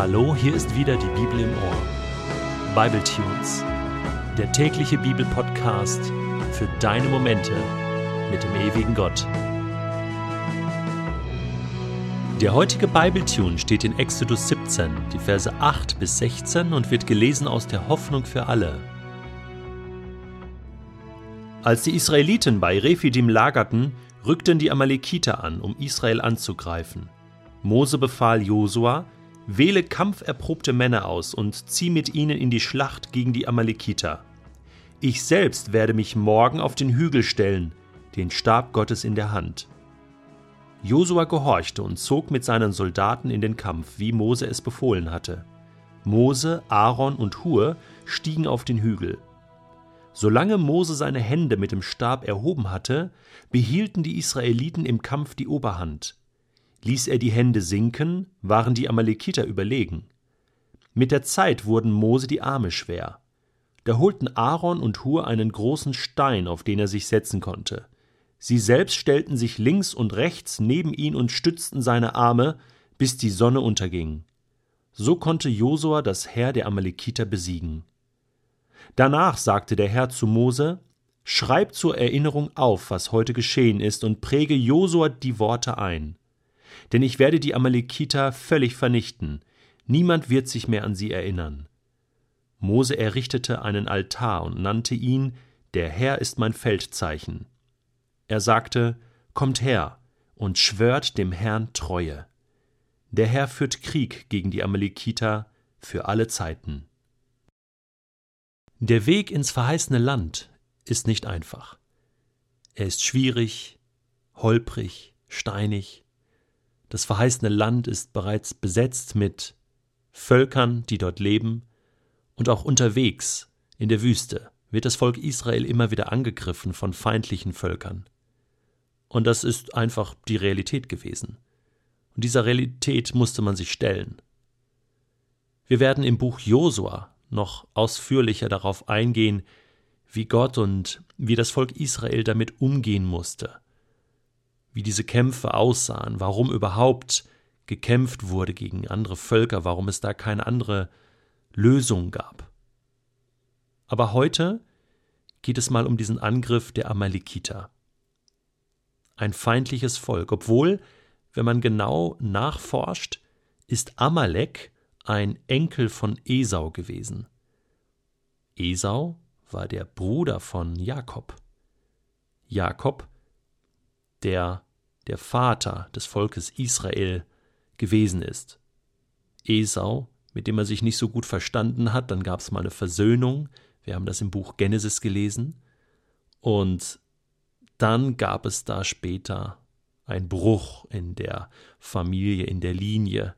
Hallo, hier ist wieder die Bibel im Ohr. Bible Tunes, der tägliche Bibelpodcast für deine Momente mit dem ewigen Gott. Der heutige Bible Tune steht in Exodus 17, die Verse 8 bis 16 und wird gelesen aus der Hoffnung für alle. Als die Israeliten bei Rephidim lagerten, rückten die Amalekiter an, um Israel anzugreifen. Mose befahl Josua, wähle kampferprobte Männer aus und zieh mit ihnen in die Schlacht gegen die Amalekiter. Ich selbst werde mich morgen auf den Hügel stellen, den Stab Gottes in der Hand. Josua gehorchte und zog mit seinen Soldaten in den Kampf, wie Mose es befohlen hatte. Mose, Aaron und Hur stiegen auf den Hügel. Solange Mose seine Hände mit dem Stab erhoben hatte, behielten die Israeliten im Kampf die Oberhand. Ließ er die Hände sinken, waren die Amalekiter überlegen. Mit der Zeit wurden Mose die Arme schwer. Da holten Aaron und Hur einen großen Stein, auf den er sich setzen konnte. Sie selbst stellten sich links und rechts neben ihn und stützten seine Arme, bis die Sonne unterging. So konnte Josua das Heer der Amalekiter besiegen. Danach sagte der Herr zu Mose: Schreib zur Erinnerung auf, was heute geschehen ist, und präge Josua die Worte ein denn ich werde die Amalekiter völlig vernichten, niemand wird sich mehr an sie erinnern. Mose errichtete einen Altar und nannte ihn Der Herr ist mein Feldzeichen. Er sagte Kommt her und schwört dem Herrn Treue. Der Herr führt Krieg gegen die Amalekiter für alle Zeiten. Der Weg ins verheißene Land ist nicht einfach. Er ist schwierig, holprig, steinig, das verheißene Land ist bereits besetzt mit Völkern, die dort leben, und auch unterwegs in der Wüste wird das Volk Israel immer wieder angegriffen von feindlichen Völkern. Und das ist einfach die Realität gewesen. Und dieser Realität musste man sich stellen. Wir werden im Buch Josua noch ausführlicher darauf eingehen, wie Gott und wie das Volk Israel damit umgehen musste wie diese Kämpfe aussahen, warum überhaupt gekämpft wurde gegen andere Völker, warum es da keine andere Lösung gab. Aber heute geht es mal um diesen Angriff der Amalekiter. Ein feindliches Volk, obwohl, wenn man genau nachforscht, ist Amalek ein Enkel von Esau gewesen. Esau war der Bruder von Jakob. Jakob der der Vater des Volkes Israel gewesen ist. Esau, mit dem er sich nicht so gut verstanden hat, dann gab es mal eine Versöhnung, wir haben das im Buch Genesis gelesen, und dann gab es da später einen Bruch in der Familie, in der Linie.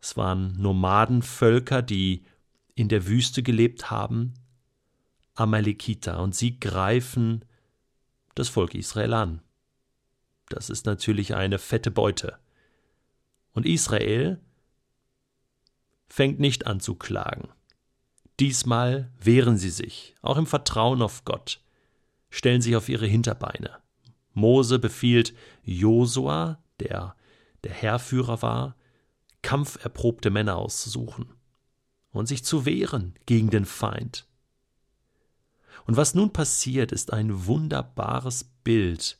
Es waren Nomadenvölker, die in der Wüste gelebt haben, Amalekiter, und sie greifen das Volk Israel an. Das ist natürlich eine fette Beute. Und Israel fängt nicht an zu klagen. Diesmal wehren sie sich, auch im Vertrauen auf Gott, stellen sich auf ihre Hinterbeine. Mose befiehlt Josua, der der Heerführer war, kampferprobte Männer auszusuchen und sich zu wehren gegen den Feind. Und was nun passiert, ist ein wunderbares Bild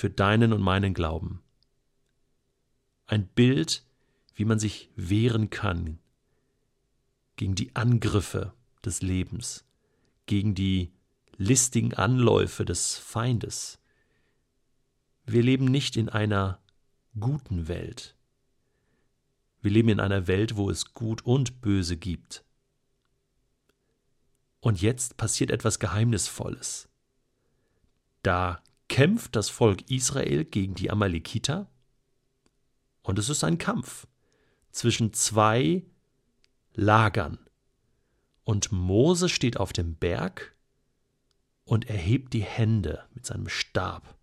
für deinen und meinen Glauben. Ein Bild, wie man sich wehren kann gegen die Angriffe des Lebens, gegen die listigen Anläufe des Feindes. Wir leben nicht in einer guten Welt. Wir leben in einer Welt, wo es Gut und Böse gibt. Und jetzt passiert etwas Geheimnisvolles. Da kämpft das Volk Israel gegen die Amalekiter und es ist ein Kampf zwischen zwei Lagern. Und Mose steht auf dem Berg und erhebt die Hände mit seinem Stab.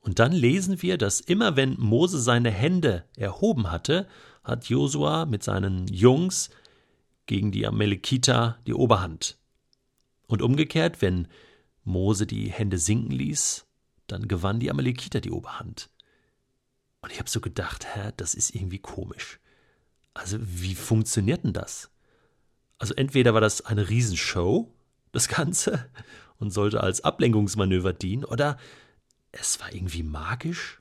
Und dann lesen wir, dass immer wenn Mose seine Hände erhoben hatte, hat Josua mit seinen Jungs gegen die Amalekiter die Oberhand. Und umgekehrt, wenn Mose die Hände sinken ließ, dann gewann die Amalekiter die Oberhand. Und ich habe so gedacht, hä, das ist irgendwie komisch. Also wie funktioniert denn das? Also entweder war das eine Riesenshow, das Ganze, und sollte als Ablenkungsmanöver dienen, oder es war irgendwie magisch.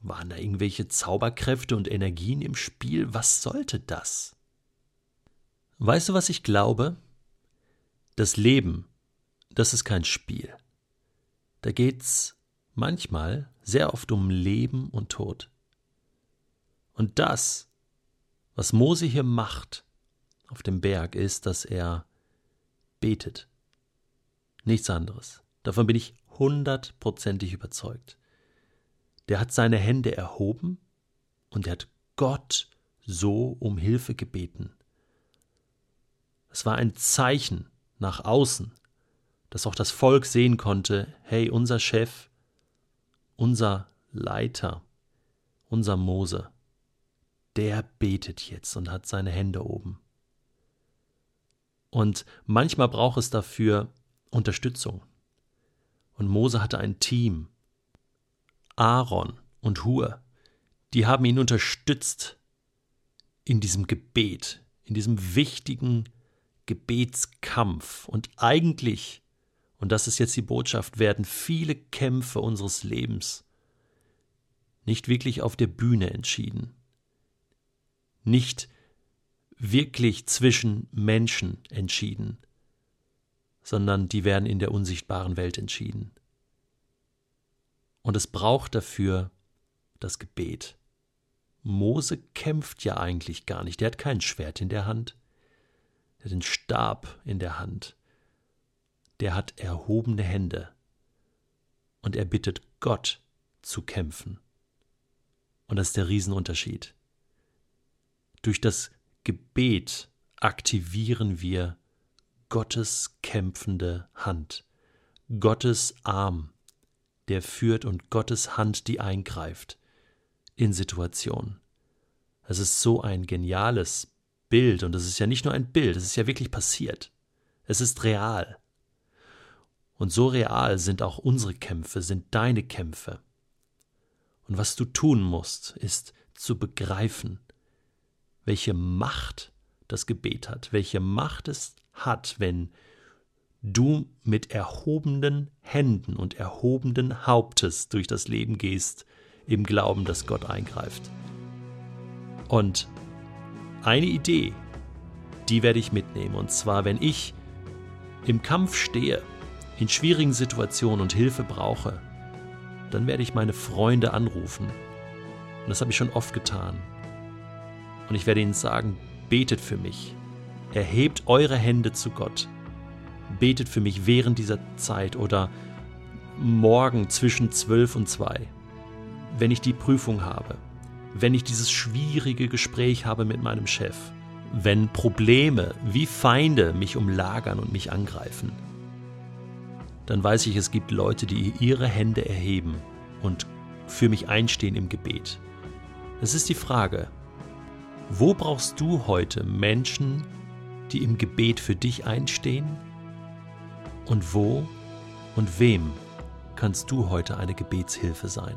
Waren da irgendwelche Zauberkräfte und Energien im Spiel? Was sollte das? Weißt du, was ich glaube? Das Leben, das ist kein Spiel. Da geht's manchmal sehr oft um Leben und Tod. Und das, was Mose hier macht auf dem Berg, ist, dass er betet. Nichts anderes. Davon bin ich hundertprozentig überzeugt. Der hat seine Hände erhoben und er hat Gott so um Hilfe gebeten. Es war ein Zeichen nach außen, dass auch das Volk sehen konnte, hey, unser Chef, unser Leiter, unser Mose, der betet jetzt und hat seine Hände oben. Und manchmal braucht es dafür Unterstützung. Und Mose hatte ein Team. Aaron und Hur, die haben ihn unterstützt in diesem Gebet, in diesem wichtigen Gebetskampf. Und eigentlich, und das ist jetzt die Botschaft, werden viele Kämpfe unseres Lebens nicht wirklich auf der Bühne entschieden, nicht wirklich zwischen Menschen entschieden, sondern die werden in der unsichtbaren Welt entschieden. Und es braucht dafür das Gebet. Mose kämpft ja eigentlich gar nicht, der hat kein Schwert in der Hand, der hat den Stab in der Hand, der hat erhobene Hände und er bittet Gott zu kämpfen. Und das ist der Riesenunterschied. Durch das Gebet aktivieren wir Gottes kämpfende Hand, Gottes Arm, der führt und Gottes Hand, die eingreift in Situationen. Es ist so ein geniales Bild und es ist ja nicht nur ein Bild, es ist ja wirklich passiert. Es ist real. Und so real sind auch unsere Kämpfe, sind deine Kämpfe. Und was du tun musst, ist zu begreifen, welche Macht das Gebet hat, welche Macht es hat, wenn du mit erhobenen Händen und erhobenen Hauptes durch das Leben gehst, im Glauben, dass Gott eingreift. Und eine Idee, die werde ich mitnehmen, und zwar, wenn ich im Kampf stehe, in schwierigen Situationen und Hilfe brauche, dann werde ich meine Freunde anrufen. Und das habe ich schon oft getan. Und ich werde ihnen sagen, betet für mich. Erhebt eure Hände zu Gott. Betet für mich während dieser Zeit oder morgen zwischen zwölf und zwei, wenn ich die Prüfung habe, wenn ich dieses schwierige Gespräch habe mit meinem Chef, wenn Probleme wie Feinde mich umlagern und mich angreifen, dann weiß ich, es gibt Leute, die ihre Hände erheben und für mich einstehen im Gebet. Es ist die Frage, wo brauchst du heute Menschen, die im Gebet für dich einstehen? Und wo und wem kannst du heute eine Gebetshilfe sein?